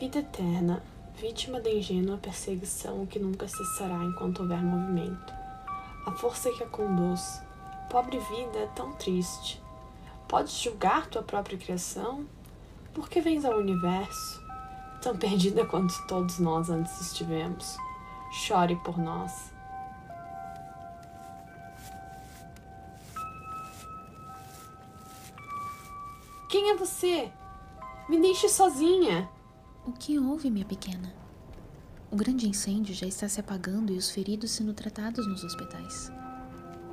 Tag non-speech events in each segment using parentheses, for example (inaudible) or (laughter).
Vida eterna, vítima da ingênua perseguição que nunca cessará enquanto houver movimento. A força que a conduz. Pobre vida tão triste. Podes julgar tua própria criação? Por que vens ao universo? Tão perdida quanto todos nós antes estivemos. Chore por nós. Quem é você? Me deixe sozinha. O que houve, minha pequena? O grande incêndio já está se apagando e os feridos sendo tratados nos hospitais.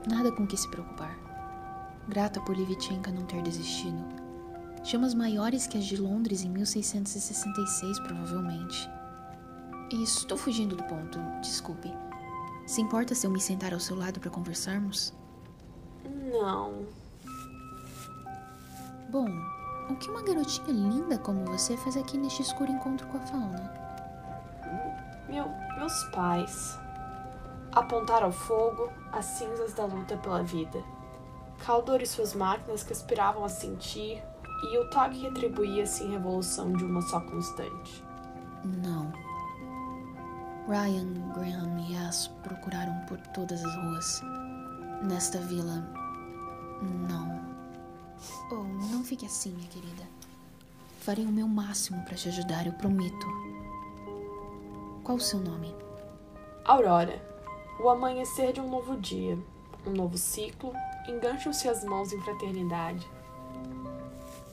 Nada com que se preocupar. Grata por Livichenka não ter desistido. Chamas maiores que as de Londres em 1666, provavelmente. Estou fugindo do ponto, desculpe. Se importa se eu me sentar ao seu lado para conversarmos? Não. Bom, o que uma garotinha linda como você faz aqui neste escuro encontro com a fauna? Meu, meus pais apontaram ao fogo as cinzas da luta pela vida. Caldor e suas máquinas que aspiravam a sentir, e o toque retribuía-se em revolução de uma só constante. Não. Ryan, Graham e As procuraram por todas as ruas. Nesta vila. Não. Oh, não fique assim, minha querida. Farei o meu máximo para te ajudar, eu prometo. Qual o seu nome? Aurora. O amanhecer de um novo dia, um novo ciclo, engancham-se as mãos em fraternidade.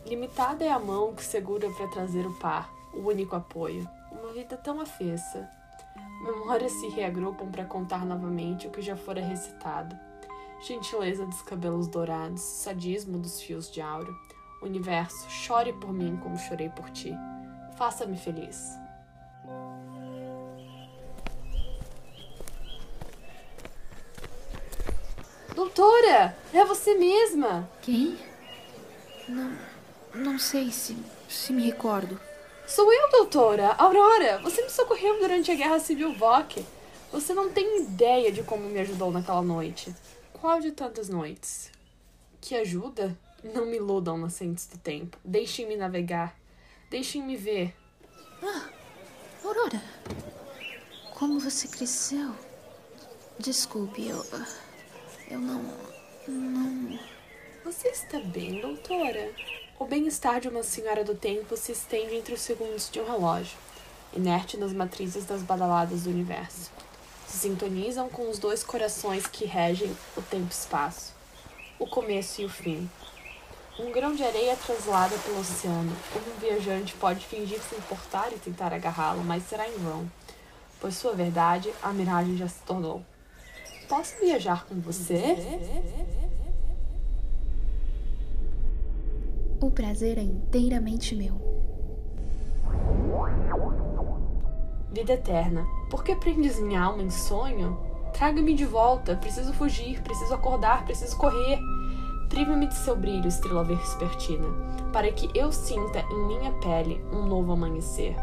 Limitada é a mão que segura para trazer o par, o único apoio. Uma vida tão afessa. Memórias se reagrupam para contar novamente o que já fora recitado gentileza dos cabelos dourados, sadismo dos fios de auro. Universo, chore por mim como chorei por ti. Faça-me feliz. Doutora, é você mesma. Quem? Não, não sei se, se me recordo. Sou eu, doutora, Aurora. Você me socorreu durante a Guerra Civil VOC. Você não tem ideia de como me ajudou naquela noite. Qual de tantas noites? Que ajuda? Não me iludam nascentes do tempo. Deixem-me navegar. Deixem-me ver. Ah, Aurora. Como você cresceu? Desculpe, eu. Eu não. Não. Você está bem, doutora? O bem-estar de uma senhora do tempo se estende entre os segundos de um relógio, inerte nas matrizes das badaladas do universo sintonizam com os dois corações que regem o tempo e espaço, o começo e o fim. Um grão de areia translada pelo oceano. Um viajante pode fingir se importar e tentar agarrá-lo, mas será em vão, pois sua verdade, a miragem já se tornou. Posso viajar com você? O prazer é inteiramente meu. Vida eterna, por que prendes minha alma em sonho? Traga-me de volta, preciso fugir, preciso acordar, preciso correr. Priva-me de seu brilho, estrela vespertina, para que eu sinta em minha pele um novo amanhecer.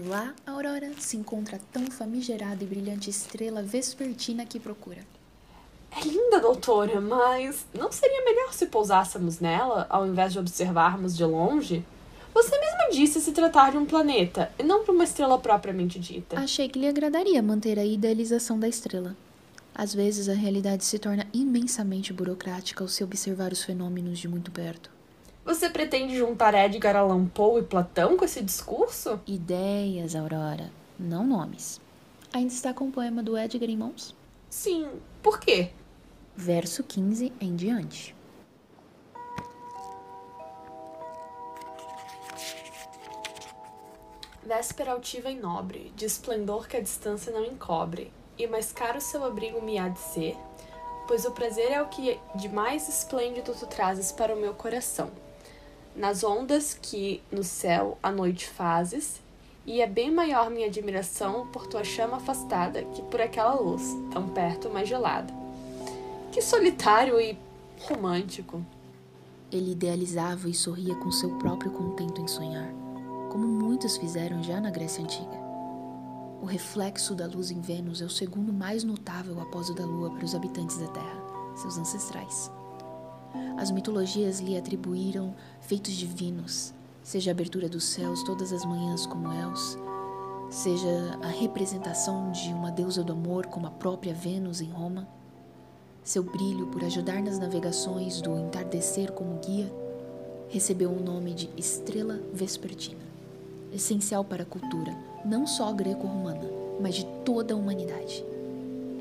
Lá, Aurora se encontra a tão famigerada e brilhante estrela vespertina que procura. É linda, doutora, mas não seria melhor se pousássemos nela ao invés de observarmos de longe? Você mesma disse se tratar de um planeta e não de uma estrela propriamente dita. Achei que lhe agradaria manter a idealização da estrela. Às vezes a realidade se torna imensamente burocrática ao se observar os fenômenos de muito perto. Você pretende juntar Edgar Allan Poe e Platão com esse discurso? Ideias, Aurora, não nomes. Ainda está com o poema do Edgar em mãos? Sim. Por quê? Verso 15 em diante. Véspera altiva e nobre, de esplendor que a distância não encobre, e mais caro seu abrigo me há de ser, pois o prazer é o que de mais esplêndido tu trazes para o meu coração. Nas ondas que no céu à noite fazes, e é bem maior minha admiração por tua chama afastada que por aquela luz, tão perto, mas gelada. Que solitário e romântico. Ele idealizava e sorria com seu próprio contento em sonhar, como muitos fizeram já na Grécia Antiga. O reflexo da luz em Vênus é o segundo mais notável após o da Lua para os habitantes da Terra, seus ancestrais. As mitologias lhe atribuíram feitos divinos, seja a abertura dos céus todas as manhãs como Els, seja a representação de uma deusa do amor como a própria Vênus em Roma, seu brilho por ajudar nas navegações do entardecer como guia, recebeu o nome de estrela vespertina, essencial para a cultura não só greco-romana, mas de toda a humanidade.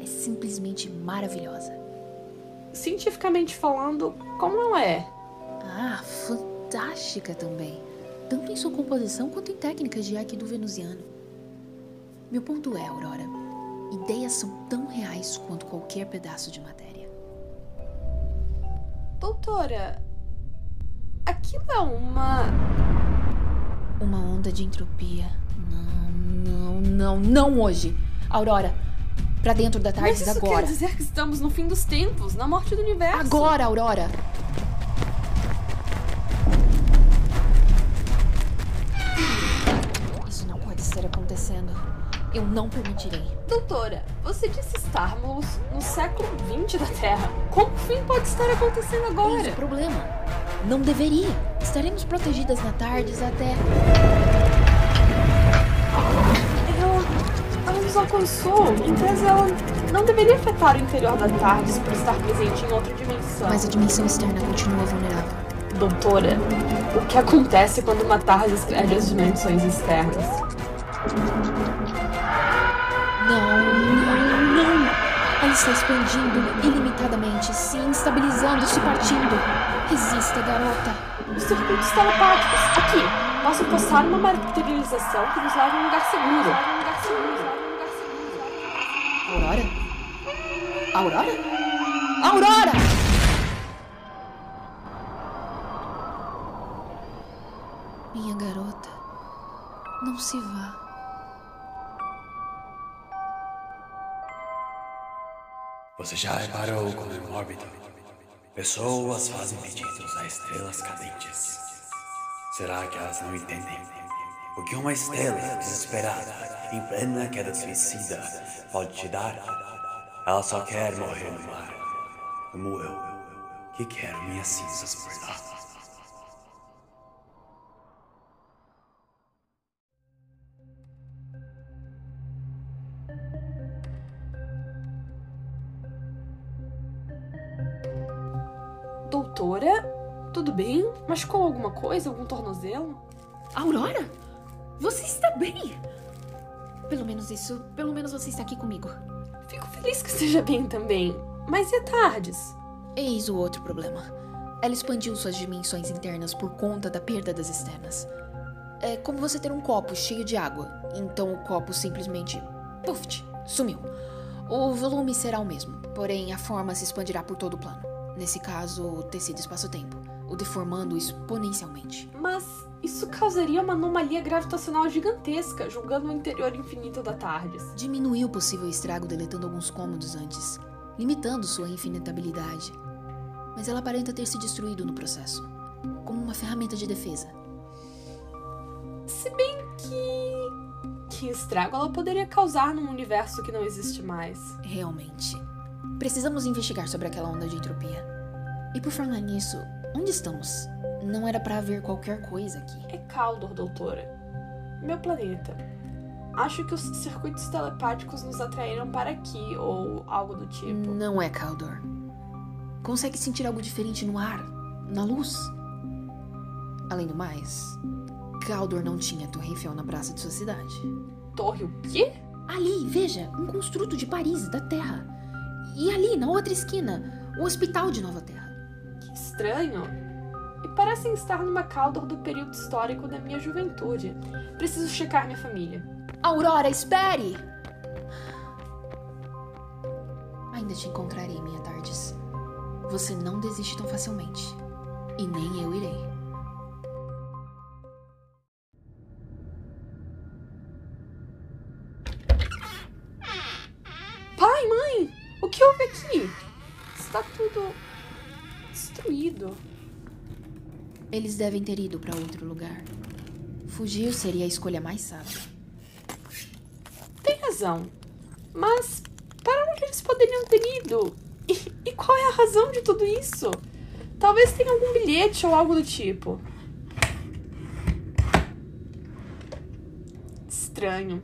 É simplesmente maravilhosa. Cientificamente falando, como ela é? Ah, fantástica também tanto em sua composição quanto em técnicas de Aikido venusiano. Meu ponto é, Aurora, ideias são tão reais quanto qualquer pedaço de matéria. Doutora, aquilo é uma. Uma onda de entropia. Não, não, não, não hoje. Aurora, para dentro da tarde Mas isso agora. quer dizer que estamos no fim dos tempos, na morte do universo. Agora, Aurora! acontecendo. Eu não permitirei. Doutora, você disse estarmos no século XX da Terra. Como o fim pode estar acontecendo agora? Esse é o problema. Não deveria. Estaremos protegidas na tardes até. Nos alcançou. Em tese, ela não deveria afetar o interior da tardes por estar presente em outra dimensão. Mas a dimensão externa continua vulnerável. Doutora, o que acontece quando uma tardes perde as dimensões externas? Não, não, não. Ela está expandindo ilimitadamente, se instabilizando, se partindo. Resista, garota. Os circuitos telepáticos. Aqui. Posso postar uma materialização que nos leva a um lugar seguro. Aurora? Aurora? Aurora! Minha garota, não se vá. Você já reparou como em órbita pessoas fazem pedidos a estrelas cadentes? Será que elas não entendem? O que uma estrela desesperada, em plena queda suicida, pode te dar? Ela só quer morrer no mar, como eu, que quero minhas cinzas por lá. Doutora, tudo bem? Machucou alguma coisa? Algum tornozelo? Aurora? Você está bem? Pelo menos isso, pelo menos você está aqui comigo. Fico feliz que esteja bem também. Mas e a Tardes? Eis o outro problema. Ela expandiu suas dimensões internas por conta da perda das externas. É como você ter um copo cheio de água, então o copo simplesmente. Puff! sumiu. O volume será o mesmo, porém a forma se expandirá por todo o plano. Nesse caso, o tecido espaço-tempo, o deformando exponencialmente. Mas isso causaria uma anomalia gravitacional gigantesca, julgando o interior infinito da TARDIS. Diminuiu o possível estrago deletando alguns cômodos antes, limitando sua infinitabilidade. Mas ela aparenta ter se destruído no processo, como uma ferramenta de defesa. Se bem que. Que estrago ela poderia causar num universo que não existe mais. Realmente. Precisamos investigar sobre aquela onda de entropia. E por falar nisso, onde estamos? Não era para haver qualquer coisa aqui. É Caldor, doutora. Meu planeta. Acho que os circuitos telepáticos nos atraíram para aqui, ou algo do tipo. Não é Caldor. Consegue sentir algo diferente no ar, na luz. Além do mais, Caldor não tinha Torre Eiffel na praça de sua cidade. Torre o quê? Ali, veja, um construto de Paris, da Terra. E ali, na outra esquina, o Hospital de Nova Terra. Que estranho. E parecem estar numa Caldor do período histórico da minha juventude. Preciso checar minha família. Aurora, espere! Ainda te encontrarei, minha Tardes. Você não desiste tão facilmente. E nem eu irei. Devem ter ido para outro lugar. Fugir seria a escolha mais sábia. Tem razão. Mas para onde eles poderiam ter ido? E, e qual é a razão de tudo isso? Talvez tenha algum bilhete ou algo do tipo. Estranho.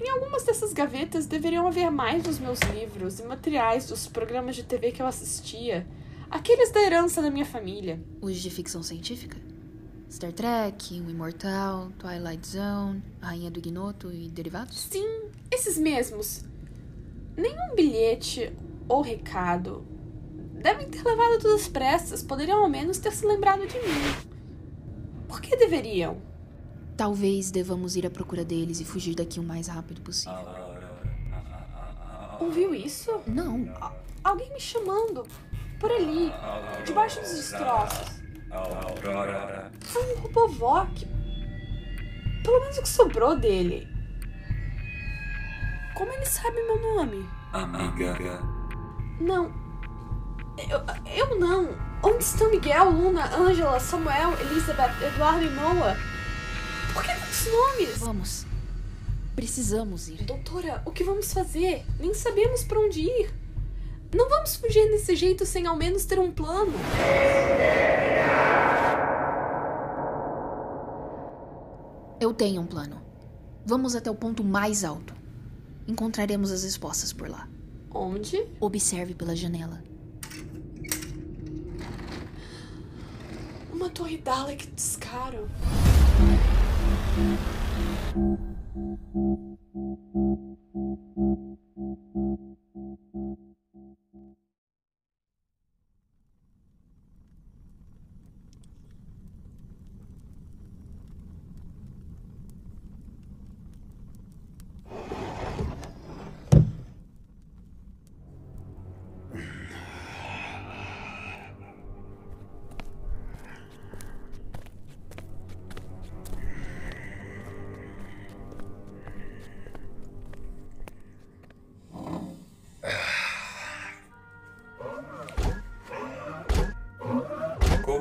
Em algumas dessas gavetas deveriam haver mais dos meus livros e materiais dos programas de TV que eu assistia. Aqueles da herança da minha família. Os de ficção científica? Star Trek, O Imortal, Twilight Zone, Rainha do Ignoto e derivados? Sim, esses mesmos. Nenhum bilhete ou recado. Devem ter levado todas as pressas, poderiam ao menos ter se lembrado de mim. Por que deveriam? Talvez devamos ir à procura deles e fugir daqui o mais rápido possível. Ouviu isso? Não, A- alguém me chamando. Por ali, debaixo dos destroços. Aurora. Foi um Robovoc. Pelo menos o que sobrou dele. Como ele sabe meu nome? Amiga. Não. Eu, eu não. Onde estão Miguel, Luna, Angela, Samuel, Elizabeth, Eduardo e Noah? Por que tantos nomes? vamos. Precisamos ir. Doutora, o que vamos fazer? Nem sabemos pra onde ir. Não vamos fugir desse jeito sem ao menos ter um plano. Eu tenho um plano. Vamos até o ponto mais alto. Encontraremos as respostas por lá. Onde? Observe pela janela. Uma torre Dalek descaro.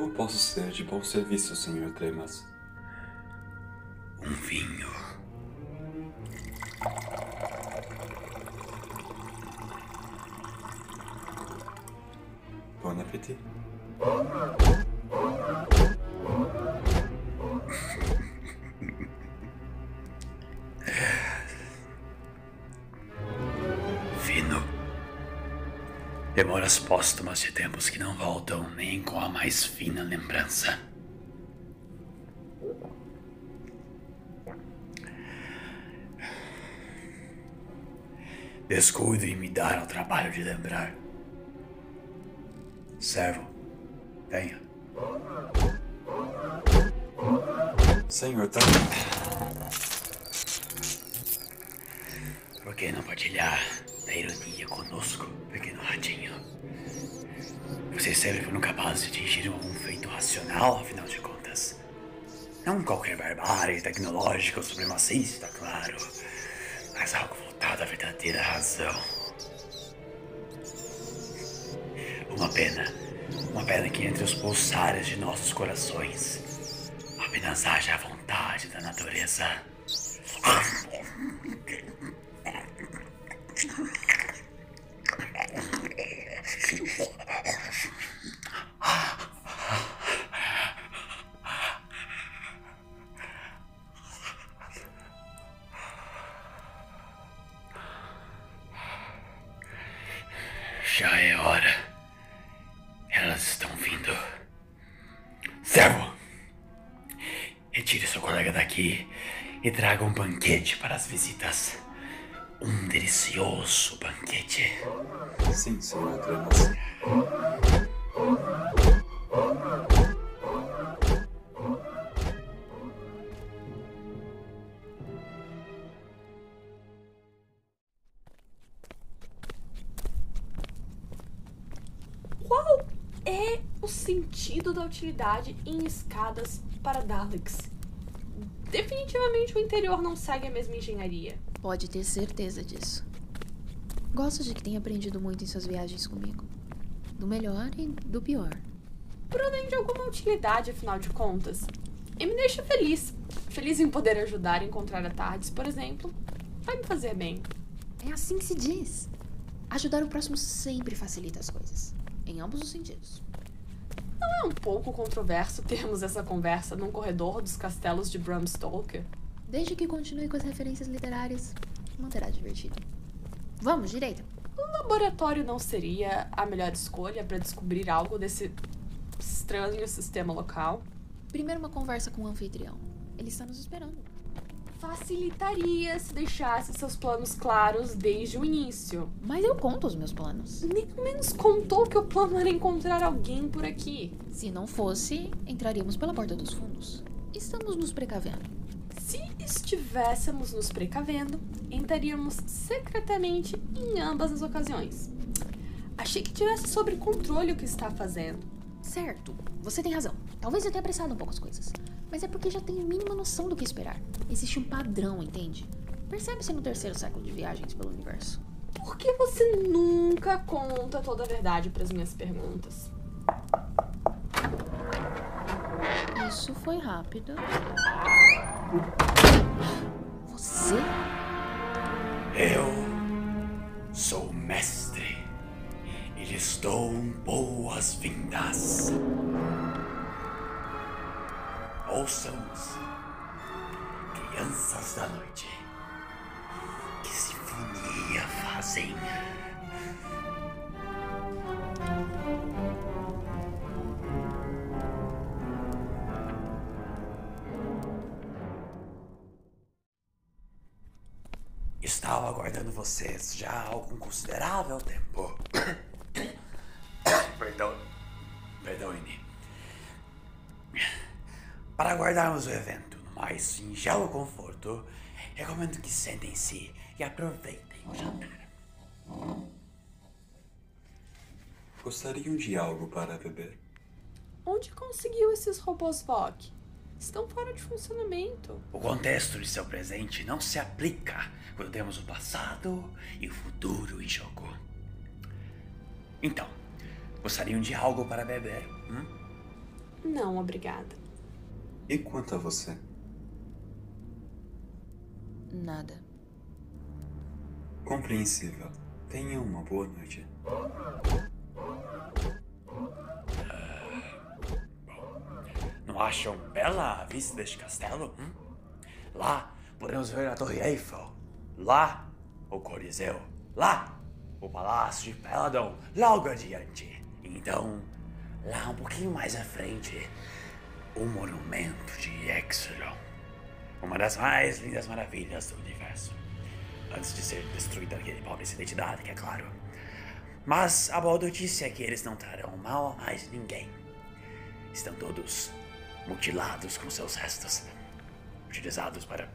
Como posso ser de bom serviço, Sr. Tremas? Um vinho. Bon appétit. (laughs) Fino. Demoras póstumas de tempos que não voltam nem com a mais fina lembrança. Descuido em me dar ao trabalho de lembrar. Servo, venha. Sr. Tremas. Por que não partilhar da ironia conosco? Sempre foram capazes de atingir algum feito racional, afinal de contas. Não qualquer barbárie tecnológica ou supremacista, claro. Mas algo voltado à verdadeira razão. Uma pena. Uma pena que entre os pulsares de nossos corações apenas haja a vontade da natureza. banquete para as visitas. Um delicioso banquete. Sim, senhor Cremoso. Qual é o sentido da utilidade em escadas para Daleks? O interior não segue a mesma engenharia. Pode ter certeza disso. Gosto de que tenha aprendido muito em suas viagens comigo. Do melhor e do pior. Por além de alguma utilidade, afinal de contas. E me deixa feliz. Feliz em poder ajudar a encontrar a tardes, por exemplo. Vai me fazer bem. É assim que se diz. Ajudar o próximo sempre facilita as coisas. Em ambos os sentidos. Não é um pouco controverso termos essa conversa num corredor dos castelos de Bram Stoker? Desde que continue com as referências literárias, manterá divertido. Vamos, direita. O laboratório não seria a melhor escolha para descobrir algo desse estranho sistema local? Primeiro uma conversa com o anfitrião. Ele está nos esperando. Facilitaria se deixasse seus planos claros desde o início. Mas eu conto os meus planos. Nem ao menos contou que o plano era encontrar alguém por aqui. Se não fosse, entraríamos pela porta dos fundos. Estamos nos precavendo. Se estivéssemos nos precavendo, entraríamos secretamente em ambas as ocasiões. Achei que tivesse sob controle o que está fazendo. Certo, você tem razão. Talvez eu tenha apressado um pouco as coisas. Mas é porque já tenho mínima noção do que esperar. Existe um padrão, entende? Percebe-se no terceiro século de viagens pelo universo. Por que você nunca conta toda a verdade para as minhas perguntas? Isso foi rápido. Você? Eu sou mestre e lhes dou boas-vindas. Ouçamos, crianças da noite, que sinfonia fazem. Estava aguardando vocês já há algum considerável tempo. (coughs) Perdão. Perdoe-me. Para aguardarmos o evento no mais singelo conforto, recomendo que sentem-se e aproveitem o jantar. Gostariam de algo para beber? Onde conseguiu esses robôs VOC? Estão fora de funcionamento. O contexto de seu presente não se aplica quando temos o passado e o futuro em jogo. Então, gostariam de algo para beber? Hum? Não, obrigada. E quanto a você? Nada. Compreensível. Tenha uma boa noite. Acham bela a vista deste castelo? hum? Lá podemos ver a Torre Eiffel. Lá, o Coliseu. Lá, o Palácio de Peladon. Logo adiante. Então, lá um pouquinho mais à frente, o Monumento de Exelon. Uma das mais lindas maravilhas do universo. Antes de ser destruída aquele pobre identidade, que é claro. Mas a boa notícia é que eles não trarão mal a mais ninguém. Estão todos mutilados com seus restos, utilizados para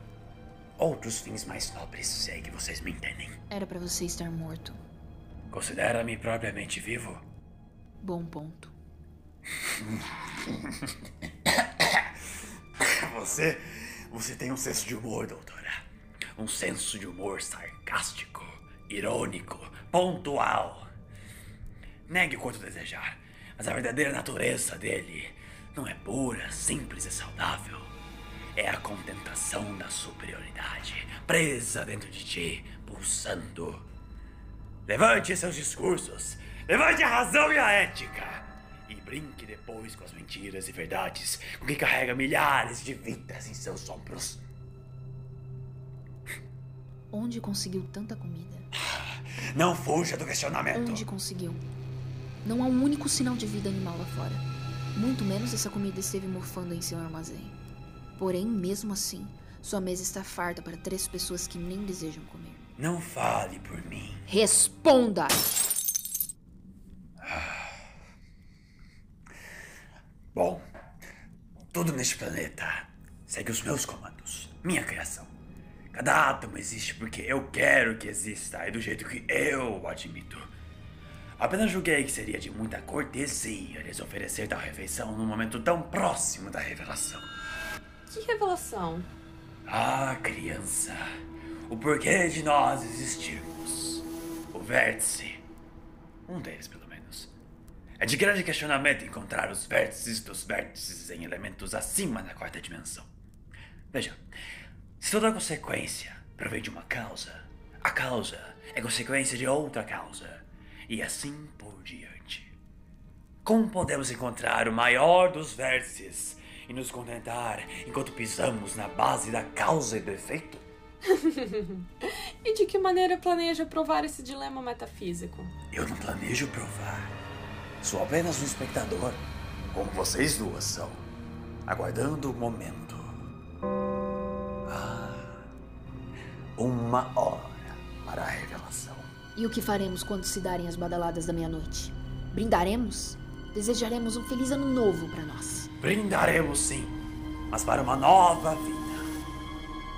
outros fins mais nobres, se é que vocês me entendem. Era pra você estar morto. Considera-me propriamente vivo? Bom ponto. (coughs) Você, você tem um senso de humor, doutora. Um senso de humor sarcástico, irônico, pontual. Negue o quanto desejar, mas a verdadeira natureza dele não é pura, simples e saudável. É a contentação da superioridade, presa dentro de ti, pulsando. Levante seus discursos, levante a razão e a ética. E brinque depois com as mentiras e verdades com que carrega milhares de vidas em seus ombros. Onde conseguiu tanta comida? Não fuja do questionamento. Onde conseguiu? Não há um único sinal de vida animal lá fora. Muito menos essa comida esteve mofando em seu armazém. Porém, mesmo assim, sua mesa está farta para três pessoas que nem desejam comer. Não fale por mim. Responda! (sighs) Bom, tudo neste planeta segue os meus comandos, minha criação. Cada átomo existe porque eu quero que exista e do jeito que eu o admito. Apenas julguei que seria de muita cortesia lhes oferecer tal refeição num momento tão próximo da revelação. Que revelação? Ah, criança, o porquê de nós existirmos. O vértice, um deles pelo menos, é de grande questionamento encontrar os vértices dos vértices em elementos acima da quarta dimensão. Veja, se toda consequência provém de uma causa, a causa é consequência de outra causa, e assim por diante. Como podemos encontrar o maior dos vértices e nos contentar enquanto pisamos na base da causa e do efeito? (laughs) E de que maneira planeja provar esse dilema metafísico? Eu não planejo provar. Sou apenas um espectador, como vocês duas são, aguardando o momento. Ah, uma hora para a revelação. E o que faremos quando se darem as badaladas da meia-noite? Brindaremos? Desejaremos um feliz ano novo para nós. Brindaremos sim, mas para uma nova vida.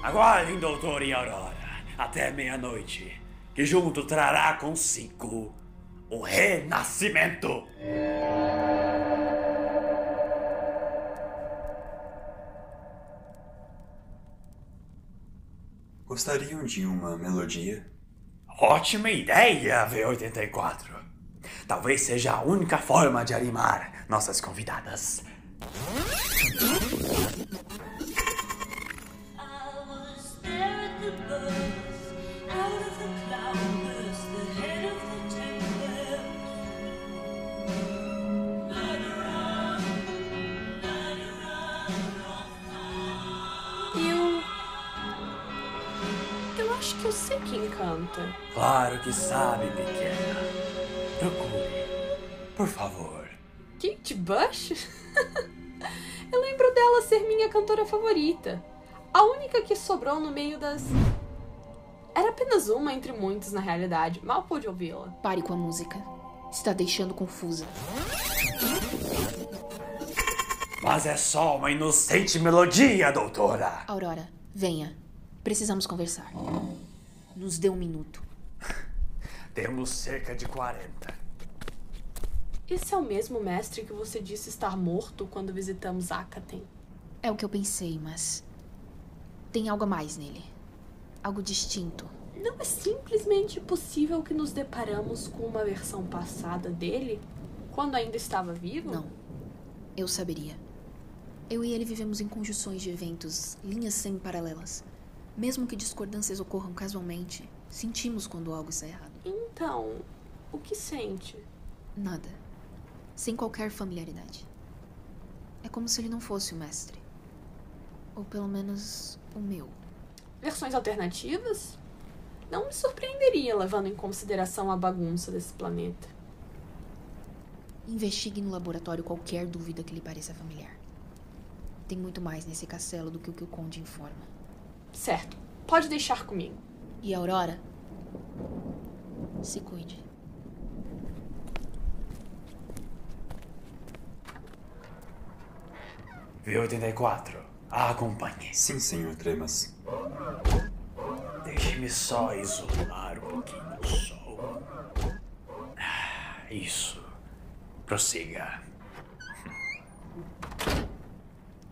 Aguardem, doutor e Aurora, até meia-noite, que junto trará consigo o renascimento. Gostariam de uma melodia? Ótima ideia, V84. Talvez seja a única forma de animar nossas convidadas. Que eu sei quem canta. Claro que sabe, pequena. Procure, por favor. Kate Bush? (laughs) eu lembro dela ser minha cantora favorita. A única que sobrou no meio das. Era apenas uma entre muitas na realidade. Mal pude ouvi-la. Pare com a música. Está deixando confusa. Mas é só uma inocente melodia, doutora. Aurora, venha. Precisamos conversar. Nos dê um minuto. Temos cerca de 40. Esse é o mesmo mestre que você disse estar morto quando visitamos Akaten. É o que eu pensei, mas. Tem algo a mais nele. Algo distinto. Não é simplesmente possível que nos deparamos com uma versão passada dele quando ainda estava vivo? Não. Eu saberia. Eu e ele vivemos em conjunções de eventos, linhas semi-paralelas. Mesmo que discordâncias ocorram casualmente, sentimos quando algo está errado. Então, o que sente? Nada. Sem qualquer familiaridade. É como se ele não fosse o mestre. Ou pelo menos o meu. Versões alternativas? Não me surpreenderia levando em consideração a bagunça desse planeta. Investigue no laboratório qualquer dúvida que lhe pareça familiar. Tem muito mais nesse castelo do que o que o Conde informa. Certo, pode deixar comigo. E a Aurora? Se cuide. V84, a acompanhe. Sim, senhor Tremas. Deixe-me só isolar um pouquinho o sol. Ah, Isso. Prossiga.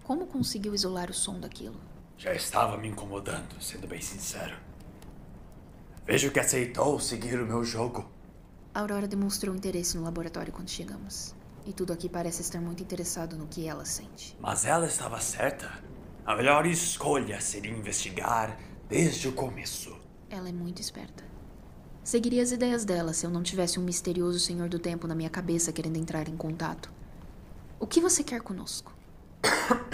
Como conseguiu isolar o som daquilo? Já estava me incomodando, sendo bem sincero. Vejo que aceitou seguir o meu jogo. A Aurora demonstrou interesse no laboratório quando chegamos. E tudo aqui parece estar muito interessado no que ela sente. Mas ela estava certa. A melhor escolha seria investigar desde o começo. Ela é muito esperta. Seguiria as ideias dela se eu não tivesse um misterioso senhor do tempo na minha cabeça querendo entrar em contato. O que você quer conosco? (coughs)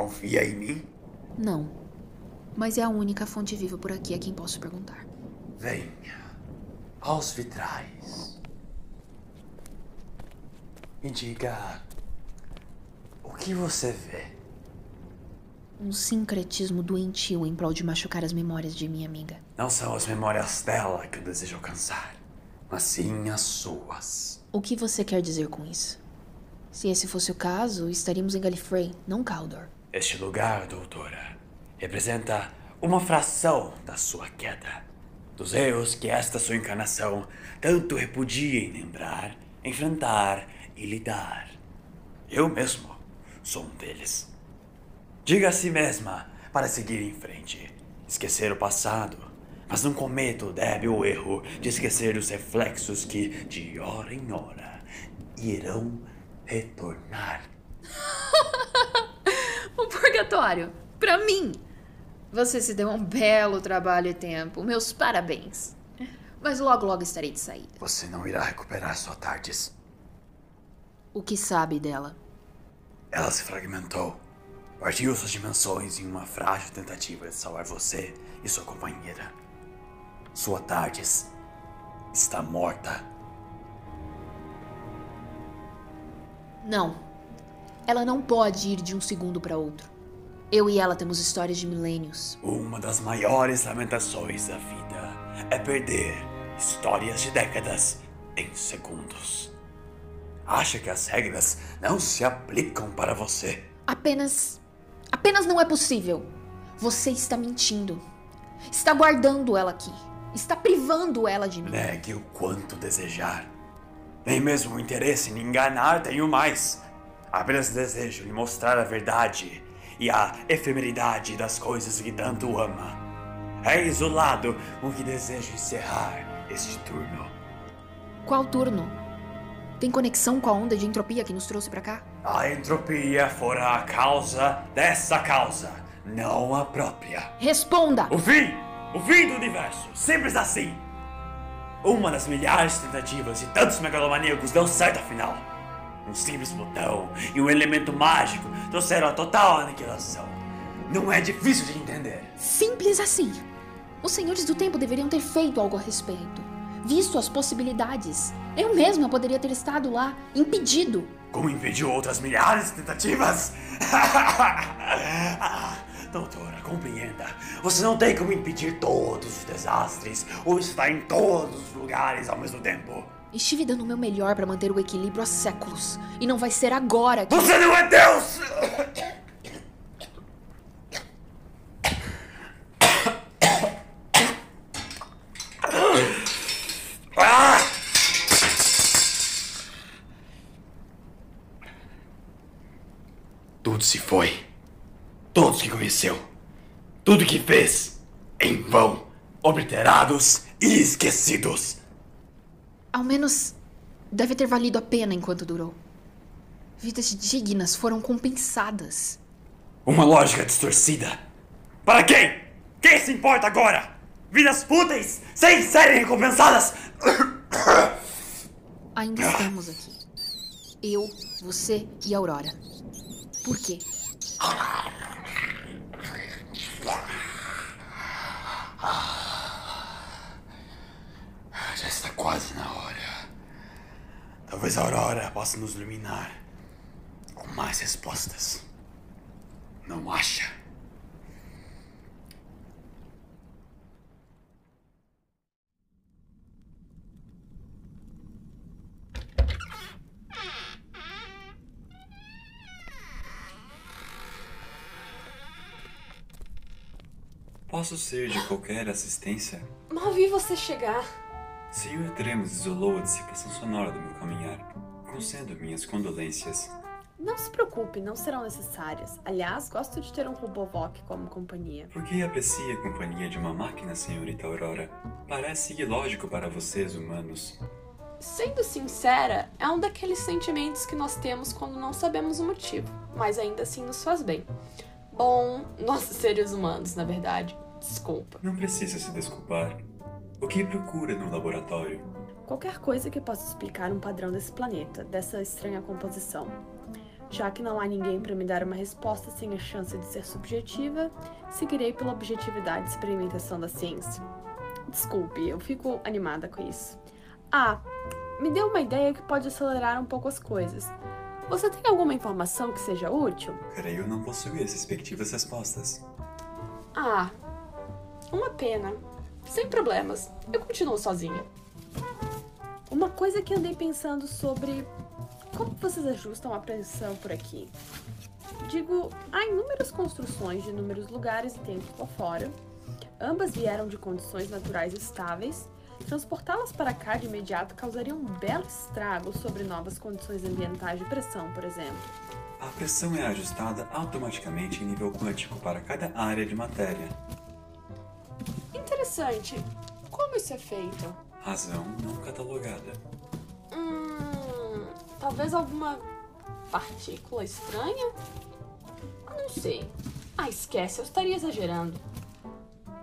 Confia em mim? Não. Mas é a única fonte viva por aqui a quem posso perguntar. Venha aos vitrais. Me diga o que você vê. Um sincretismo doentio em prol de machucar as memórias de minha amiga. Não são as memórias dela que eu desejo alcançar, mas sim as suas. O que você quer dizer com isso? Se esse fosse o caso, estaríamos em Gallifrey, não Caldor. Este lugar, doutora, representa uma fração da sua queda. dos erros que esta sua encarnação tanto repudia em lembrar, enfrentar e lidar. Eu mesmo sou um deles. Diga a si mesma para seguir em frente, esquecer o passado, mas não cometa o débil erro de esquecer os reflexos que, de hora em hora, irão retornar. (laughs) O purgatório, pra mim. Você se deu um belo trabalho e tempo. Meus parabéns. Mas logo, logo estarei de saída. Você não irá recuperar sua Tardes. O que sabe dela? Ela se fragmentou. Partiu suas dimensões em uma frágil tentativa de salvar você e sua companheira. Sua Tardes está morta. Não. Ela não pode ir de um segundo para outro. Eu e ela temos histórias de milênios. Uma das maiores lamentações da vida é perder histórias de décadas em segundos. Acha que as regras não se aplicam para você? Apenas. Apenas não é possível. Você está mentindo. Está guardando ela aqui. Está privando ela de mim. Negue o quanto desejar. Nem mesmo o interesse em enganar tenho mais. Apenas desejo lhe mostrar a verdade e a efemeridade das coisas que tanto ama. É isolado com que desejo encerrar este turno. Qual turno? Tem conexão com a onda de entropia que nos trouxe pra cá? A entropia fora a causa dessa causa, não a própria. Responda! O fim! O fim do universo! Simples assim! Uma das milhares de tentativas de tantos megalomaníacos deu certo afinal. Um simples botão e um elemento mágico trouxeram a total aniquilação. Não é difícil de entender. Simples assim. Os senhores do tempo deveriam ter feito algo a respeito. Visto as possibilidades. Eu mesma poderia ter estado lá, impedido. Como impediu outras milhares de tentativas? ah, (laughs) doutora, compreenda. Você não tem como impedir todos os desastres ou estar em todos os lugares ao mesmo tempo. Estive dando o meu melhor para manter o equilíbrio há séculos. E não vai ser agora que. Você não é Deus! Tudo se foi. Todos que conheceu. Tudo que fez. Em vão. Obliterados e esquecidos. Ao menos deve ter valido a pena enquanto durou. Vidas dignas foram compensadas. Uma lógica distorcida. Para quem? Quem se importa agora? Vidas fúteis, sem serem recompensadas. Ainda estamos aqui. Eu, você e Aurora. Por quê? Já está quase na hora. Talvez a Aurora possa nos iluminar com mais respostas. Não acha? Posso ser de qualquer assistência? Mal vi você chegar. Senhor Tremos isolou a dissipação sonora do meu caminhar, concendo minhas condolências. Não se preocupe, não serão necessárias. Aliás, gosto de ter um Robovoc como companhia. Por que aprecia a companhia de uma máquina, senhorita Aurora? Parece ilógico para vocês, humanos. Sendo sincera, é um daqueles sentimentos que nós temos quando não sabemos o motivo, mas ainda assim nos faz bem. Bom, (laughs) nós seres humanos, na verdade. Desculpa. Não precisa se desculpar. O que procura no laboratório? Qualquer coisa que possa explicar um padrão desse planeta, dessa estranha composição. Já que não há ninguém para me dar uma resposta sem a chance de ser subjetiva, seguirei pela objetividade de experimentação da ciência. Desculpe, eu fico animada com isso. Ah, me deu uma ideia que pode acelerar um pouco as coisas. Você tem alguma informação que seja útil? Creio não possuir as respectivas respostas. Ah, uma pena. Sem problemas, eu continuo sozinha. Uma coisa que andei pensando sobre como vocês ajustam a pressão por aqui. Digo, há inúmeras construções de inúmeros lugares e tempos lá fora. Ambas vieram de condições naturais estáveis. Transportá-las para cá de imediato causaria um belo estrago sobre novas condições ambientais de pressão, por exemplo. A pressão é ajustada automaticamente em nível quântico para cada área de matéria. Interessante. Como isso é feito? Razão não catalogada. Hum, talvez alguma partícula estranha? Não sei. Ah, esquece, eu estaria exagerando.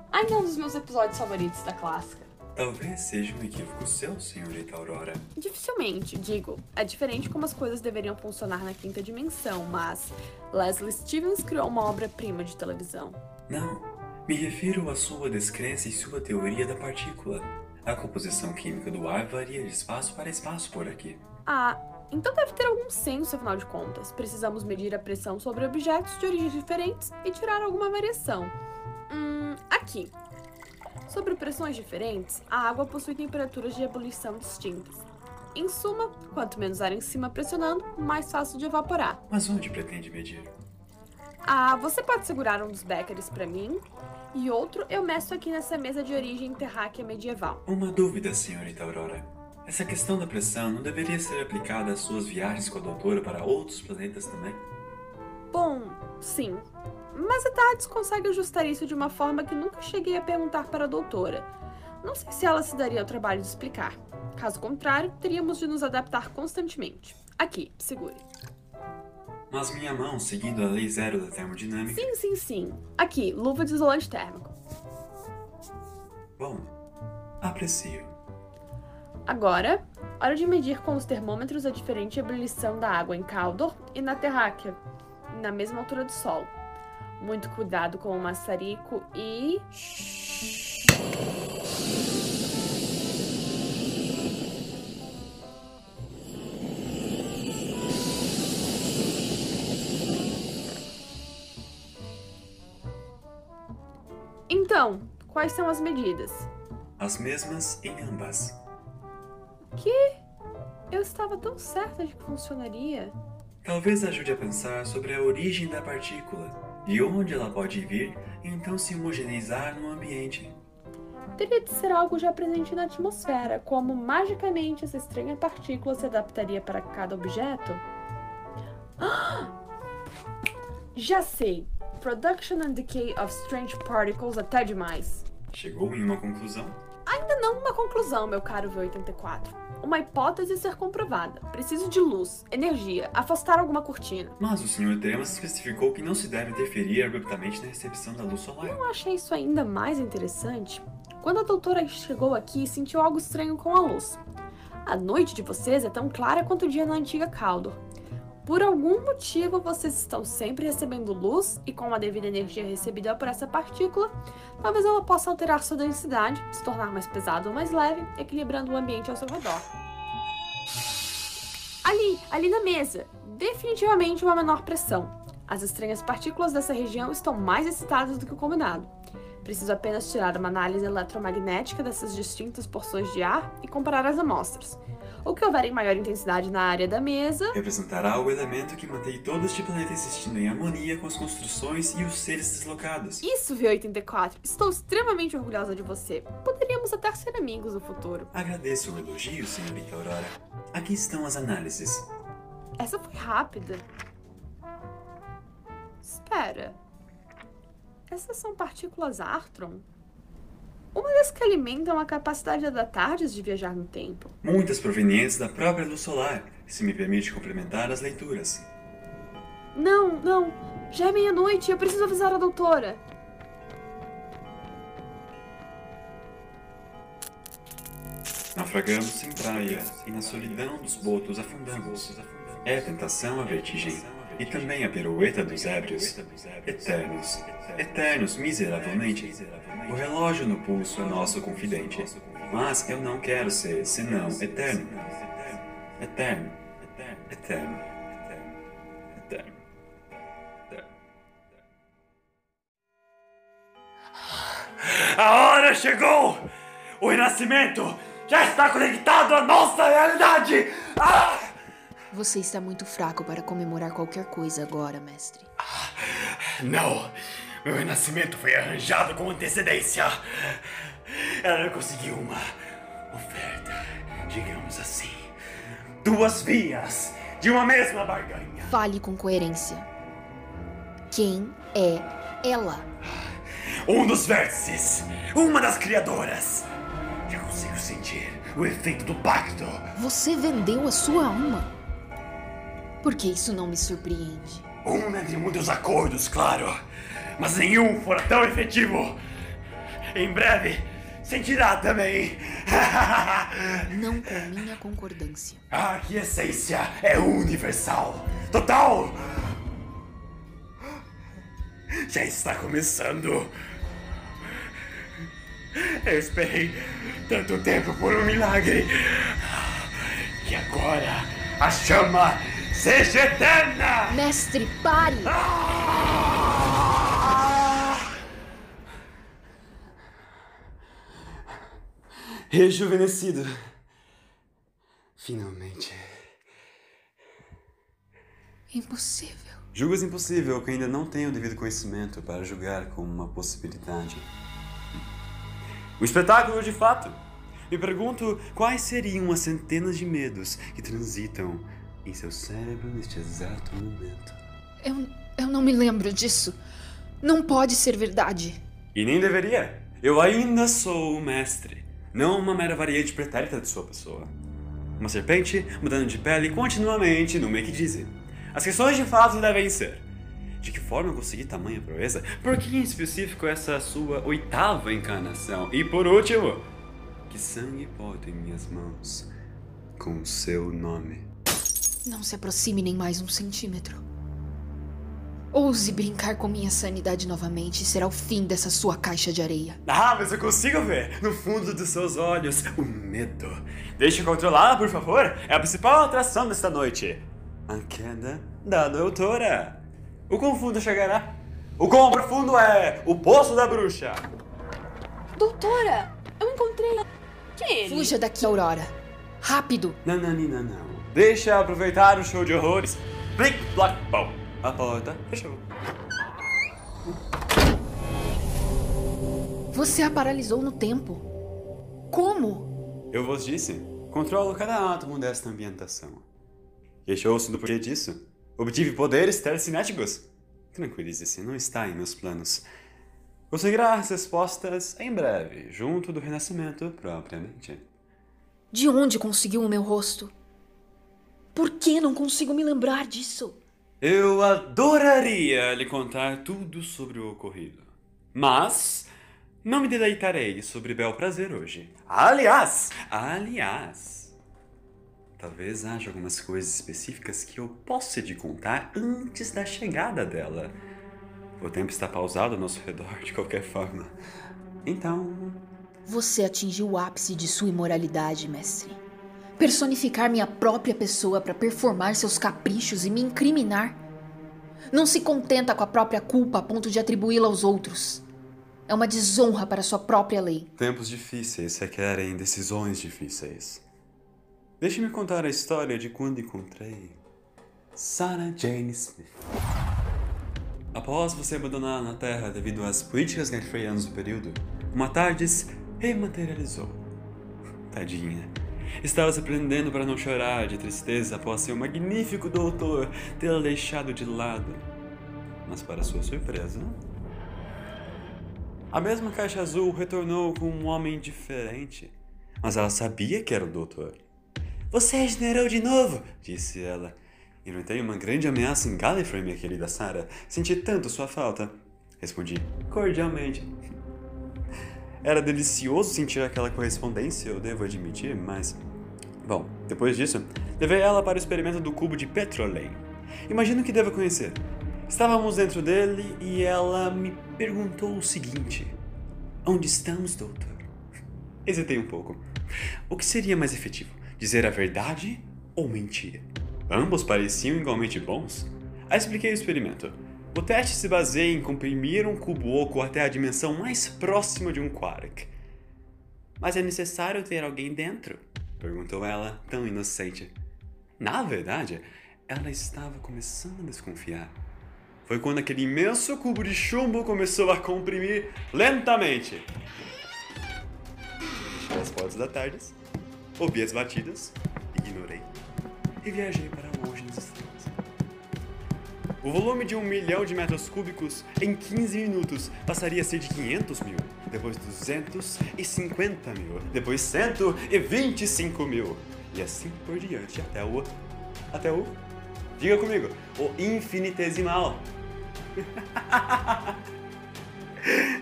Ainda é um dos meus episódios favoritos da clássica. Talvez seja um equívoco seu, senhorita Aurora. Dificilmente, digo, é diferente como as coisas deveriam funcionar na quinta dimensão, mas Leslie Stevens criou uma obra-prima de televisão. Não, me refiro à sua descrença em sua teoria da partícula. A composição química do ar varia de espaço para espaço por aqui. Ah, então deve ter algum senso, afinal de contas. Precisamos medir a pressão sobre objetos de origens diferentes e tirar alguma variação. Hum, aqui. Sobre pressões diferentes, a água possui temperaturas de ebulição distintas. Em suma, quanto menos ar em cima pressionando, mais fácil de evaporar. Mas onde pretende medir? Ah, você pode segurar um dos beckers para mim? E outro eu meço aqui nessa mesa de origem terráquea medieval. Uma dúvida, senhorita Aurora. Essa questão da pressão não deveria ser aplicada às suas viagens com a doutora para outros planetas também? Bom, sim. Mas a Tardes consegue ajustar isso de uma forma que nunca cheguei a perguntar para a doutora. Não sei se ela se daria ao trabalho de explicar. Caso contrário, teríamos de nos adaptar constantemente. Aqui, segure. Mas minha mão, seguindo a lei zero da termodinâmica. Sim, sim, sim. Aqui, luva de isolante térmico. Bom, aprecio. Agora, hora de medir com os termômetros a diferente ebulição da água em Caldor e na terráquea, na mesma altura do solo. Muito cuidado com o maçarico e. Então, quais são as medidas? As mesmas em ambas. Que? Eu estava tão certa de que funcionaria. Talvez ajude a pensar sobre a origem da partícula, de onde ela pode vir e então se homogeneizar no ambiente. Teria de ser algo já presente na atmosfera, como magicamente essa estranha partícula se adaptaria para cada objeto? Ah! (gasps) Já sei! Production and decay of strange particles até demais. Chegou em uma conclusão? Ainda não uma conclusão, meu caro V84. Uma hipótese a ser comprovada. Preciso de luz, energia, afastar alguma cortina. Mas o Sr. Demas especificou que não se deve interferir abruptamente na recepção da luz solar. Não achei isso ainda mais interessante? Quando a doutora chegou aqui, sentiu algo estranho com a luz. A noite de vocês é tão clara quanto o dia na antiga Caldor. Por algum motivo, vocês estão sempre recebendo luz e com a devida energia recebida por essa partícula, talvez ela possa alterar sua densidade, se tornar mais pesada ou mais leve, equilibrando o ambiente ao seu redor. Ali, ali na mesa, definitivamente uma menor pressão. As estranhas partículas dessa região estão mais excitadas do que o combinado. Preciso apenas tirar uma análise eletromagnética dessas distintas porções de ar e comparar as amostras. O que houver em maior intensidade na área da mesa. Representará o elemento que mantém todo este planeta existindo em harmonia com as construções e os seres deslocados. Isso, V84. Estou extremamente orgulhosa de você. Poderíamos até ser amigos no futuro. Agradeço o elogio, senhorita Aurora. Aqui estão as análises. Essa foi rápida. Espera. Essas são partículas Artron? Uma das que alimentam a capacidade da Tardes de viajar no tempo. Muitas provenientes da própria luz solar, se me permite complementar as leituras. Não, não. Já é meia-noite eu preciso avisar a doutora. Naufragamos sem praia e na solidão dos botos afundamos. É a tentação a vertigem e também a pirueta dos ébrios. Eternos, eternos miseravelmente. O relógio no pulso é nosso confidente, mas eu não quero ser senão eterno. Eterno, eterno, eterno, eterno. A hora chegou! O renascimento já está conectado à nossa realidade! Ah! Você está muito fraco para comemorar qualquer coisa agora, mestre. Não! Meu renascimento foi arranjado com antecedência. Ela conseguiu uma oferta, digamos assim. Duas vias de uma mesma barganha. Fale com coerência. Quem é ela? Um dos vértices, uma das criadoras. Já consigo sentir o efeito do pacto. Você vendeu a sua alma? Porque isso não me surpreende. Um entre muitos acordos, claro. Mas nenhum fora tão efetivo. Em breve, sentirá também. (laughs) Não com minha concordância. A aquiescência é universal. Total. Já está começando. Eu esperei tanto tempo por um milagre. Que agora a chama seja eterna. Mestre, pare! Rejuvenescido. Finalmente. Impossível. Julgas impossível que ainda não tenho o devido conhecimento para julgar como uma possibilidade. O espetáculo de fato. Me pergunto quais seriam as centenas de medos que transitam em seu cérebro neste exato momento. Eu, eu não me lembro disso. Não pode ser verdade. E nem deveria. Eu ainda sou o mestre, não uma mera variante pretérita de sua pessoa. Uma serpente mudando de pele continuamente no make dizem. As questões de fato devem ser: de que forma eu consegui tamanha proeza? Por que em específico essa sua oitava encarnação? E por último, que sangue porta em minhas mãos com o seu nome? Não se aproxime nem mais um centímetro. Ouse brincar com minha sanidade novamente e será o fim dessa sua caixa de areia. Ah, mas eu consigo ver no fundo dos seus olhos o medo. Deixe eu controlar, por favor. É a principal atração desta noite. A queda da doutora. O quão fundo chegará? O quão profundo é o poço da bruxa? Doutora, eu encontrei. Que ele? Fuja daqui, Aurora. Rápido! Não, não, não, não. Deixa eu aproveitar o show de horrores. Plic, plac, pau. A porta fechou. Você a paralisou no tempo. Como? Eu vos disse, controlo cada átomo desta ambientação. Queixou-se do porquê disso? Obtive poderes telecinéticos? Tranquilize-se, não está em meus planos. Conseguirá as respostas em breve, junto do renascimento propriamente. De onde conseguiu o meu rosto? Por que não consigo me lembrar disso? Eu adoraria lhe contar tudo sobre o ocorrido. Mas não me deleitarei sobre bel prazer hoje. Aliás, aliás, talvez haja algumas coisas específicas que eu possa te contar antes da chegada dela. O tempo está pausado ao nosso redor de qualquer forma. Então, Você atingiu o ápice de sua imoralidade, mestre. Personificar minha própria pessoa para performar seus caprichos e me incriminar. Não se contenta com a própria culpa a ponto de atribuí-la aos outros. É uma desonra para sua própria lei. tempos difíceis requerem decisões difíceis. Deixe-me contar a história de quando encontrei Sarah Jane Smith. Após você abandonar na Terra devido às políticas ganfreianas do período, uma tarde se rematerializou. Tadinha. Estava se prendendo para não chorar de tristeza após seu magnífico doutor tê-la deixado de lado. Mas para sua surpresa, a mesma caixa azul retornou com um homem diferente. Mas ela sabia que era o doutor. Você regenerou de novo, disse ela. Enfrentei uma grande ameaça em Gallifrey, minha querida Sarah. Senti tanto sua falta. Respondi cordialmente. Era delicioso sentir aquela correspondência, eu devo admitir, mas. Bom, depois disso, levei ela para o experimento do cubo de Petrolane. Imagino que deva conhecer. Estávamos dentro dele e ela me perguntou o seguinte: Onde estamos, doutor? Hesitei um pouco. O que seria mais efetivo? Dizer a verdade ou mentir? Ambos pareciam igualmente bons. Aí expliquei o experimento. O teste se baseia em comprimir um cubo oco até a dimensão mais próxima de um quark. Mas é necessário ter alguém dentro? Perguntou ela, tão inocente. Na verdade, ela estava começando a desconfiar. foi quando aquele imenso cubo de chumbo começou a comprimir lentamente. Fechei as portas da tarde, ouvi as batidas, ignorei e viajei para longe estrelas. O volume de um milhão de metros cúbicos em 15 minutos passaria a ser de 500 mil, depois 250 mil, depois 125 mil, e assim por diante até o. até o. diga comigo, o infinitesimal. (laughs)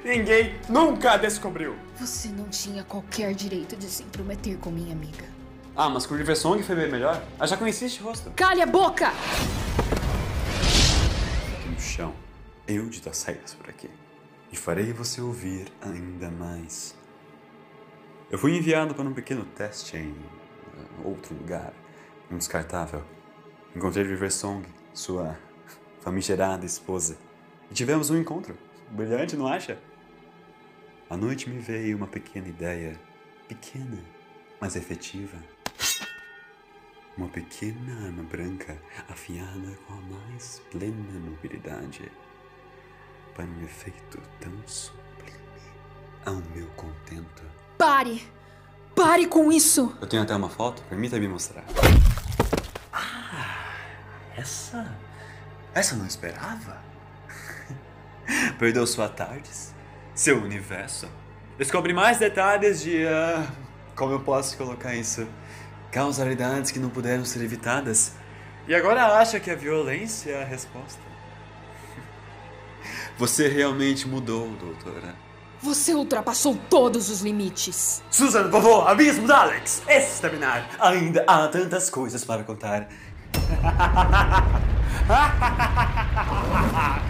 Ninguém nunca descobriu. Você não tinha qualquer direito de se intrometer com minha amiga. Ah, mas com o River Song foi bem melhor. Ah, já conheci este rosto. Calhe a boca! Chão, eu dito as saídas por aqui. E farei você ouvir ainda mais. Eu fui enviado para um pequeno teste em eh, outro lugar, um descartável. Encontrei River Song, sua (laughs) famigerada esposa. E tivemos um encontro. Brilhante, não acha? À noite me veio uma pequena ideia. Pequena, mas efetiva. Uma pequena arma branca afiada com a mais plena mobilidade. Para um efeito tão sublime ao meu contento. Pare! Pare com isso! Eu tenho até uma foto, permita-me mostrar. Ah, essa. Essa não esperava. (laughs) Perdeu sua tardes, seu universo. Descobre mais detalhes de. ah, como eu posso colocar isso? Causalidades que não puderam ser evitadas. E agora acha que a violência é a resposta? (laughs) Você realmente mudou, doutora. Você ultrapassou todos os limites. Susan, favor, abismos, Alex! Exterminar! Ainda há tantas coisas para contar. (laughs)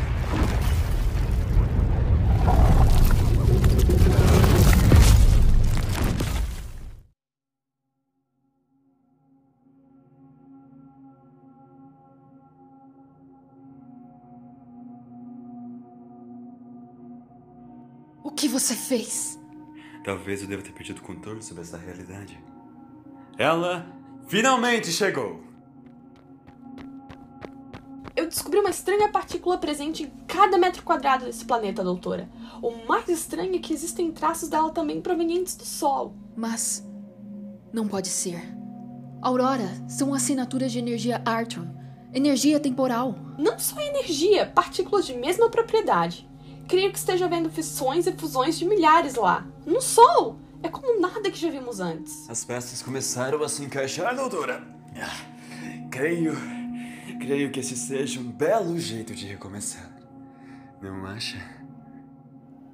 você fez? Talvez eu deva ter perdido o controle sobre essa realidade. Ela finalmente chegou! Eu descobri uma estranha partícula presente em cada metro quadrado desse planeta, doutora. O mais estranho é que existem traços dela também provenientes do Sol. Mas. Não pode ser. Aurora são assinaturas de energia Arton. Energia temporal. Não só energia, partículas de mesma propriedade. Creio que esteja havendo fissões e fusões de milhares lá. No Sol! É como nada que já vimos antes. As peças começaram a se encaixar, doutora. Ah, Creio. Creio que esse seja um belo jeito de recomeçar. Não acha?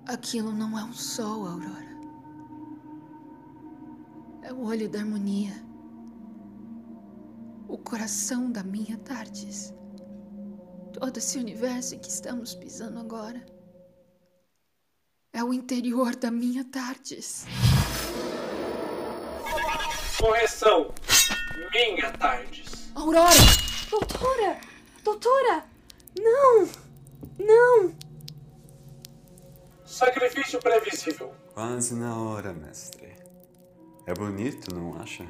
Aquilo não é um sol, Aurora. É o olho da harmonia. O coração da minha Tardes. Todo esse universo em que estamos pisando agora. É o interior da minha Tardes. Correção. Minha Tardes. Aurora! Doutora! Doutora! Não! Não! Sacrifício previsível. Quase na hora, mestre. É bonito, não acha?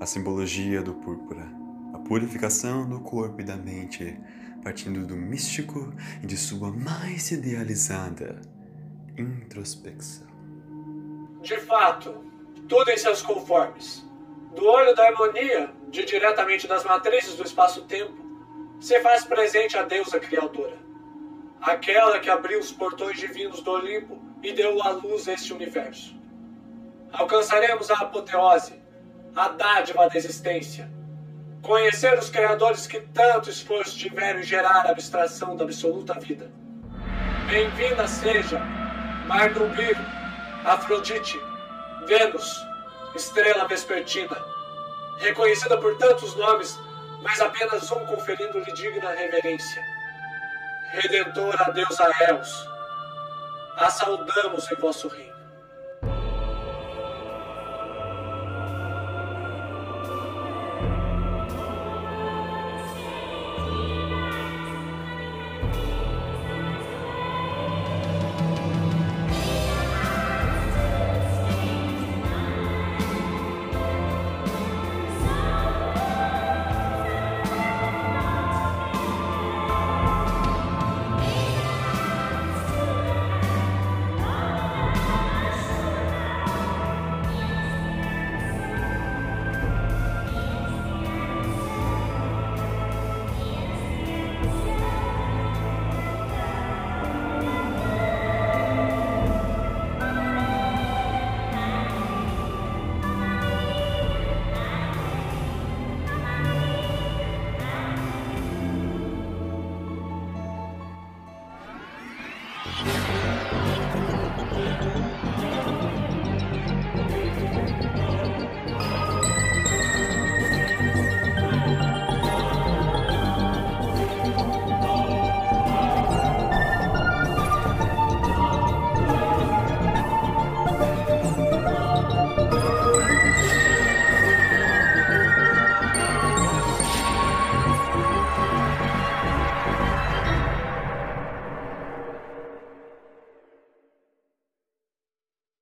A simbologia do púrpura. A purificação do corpo e da mente, partindo do místico e de sua mais idealizada introspecção. De fato, tudo em seus conformes. Do olho da harmonia, de diretamente das matrizes do espaço-tempo, se faz presente a deusa criadora. Aquela que abriu os portões divinos do Olimpo e deu à luz este universo. Alcançaremos a apoteose, a dádiva da existência. Conhecer os criadores que tanto esforço tiveram em gerar a abstração da absoluta vida. Bem-vinda seja Mardubir, Afrodite, Vênus, estrela vespertina, reconhecida por tantos nomes, mas apenas um conferindo-lhe digna reverência. Redentora deusa Eos, a saudamos em vosso reino.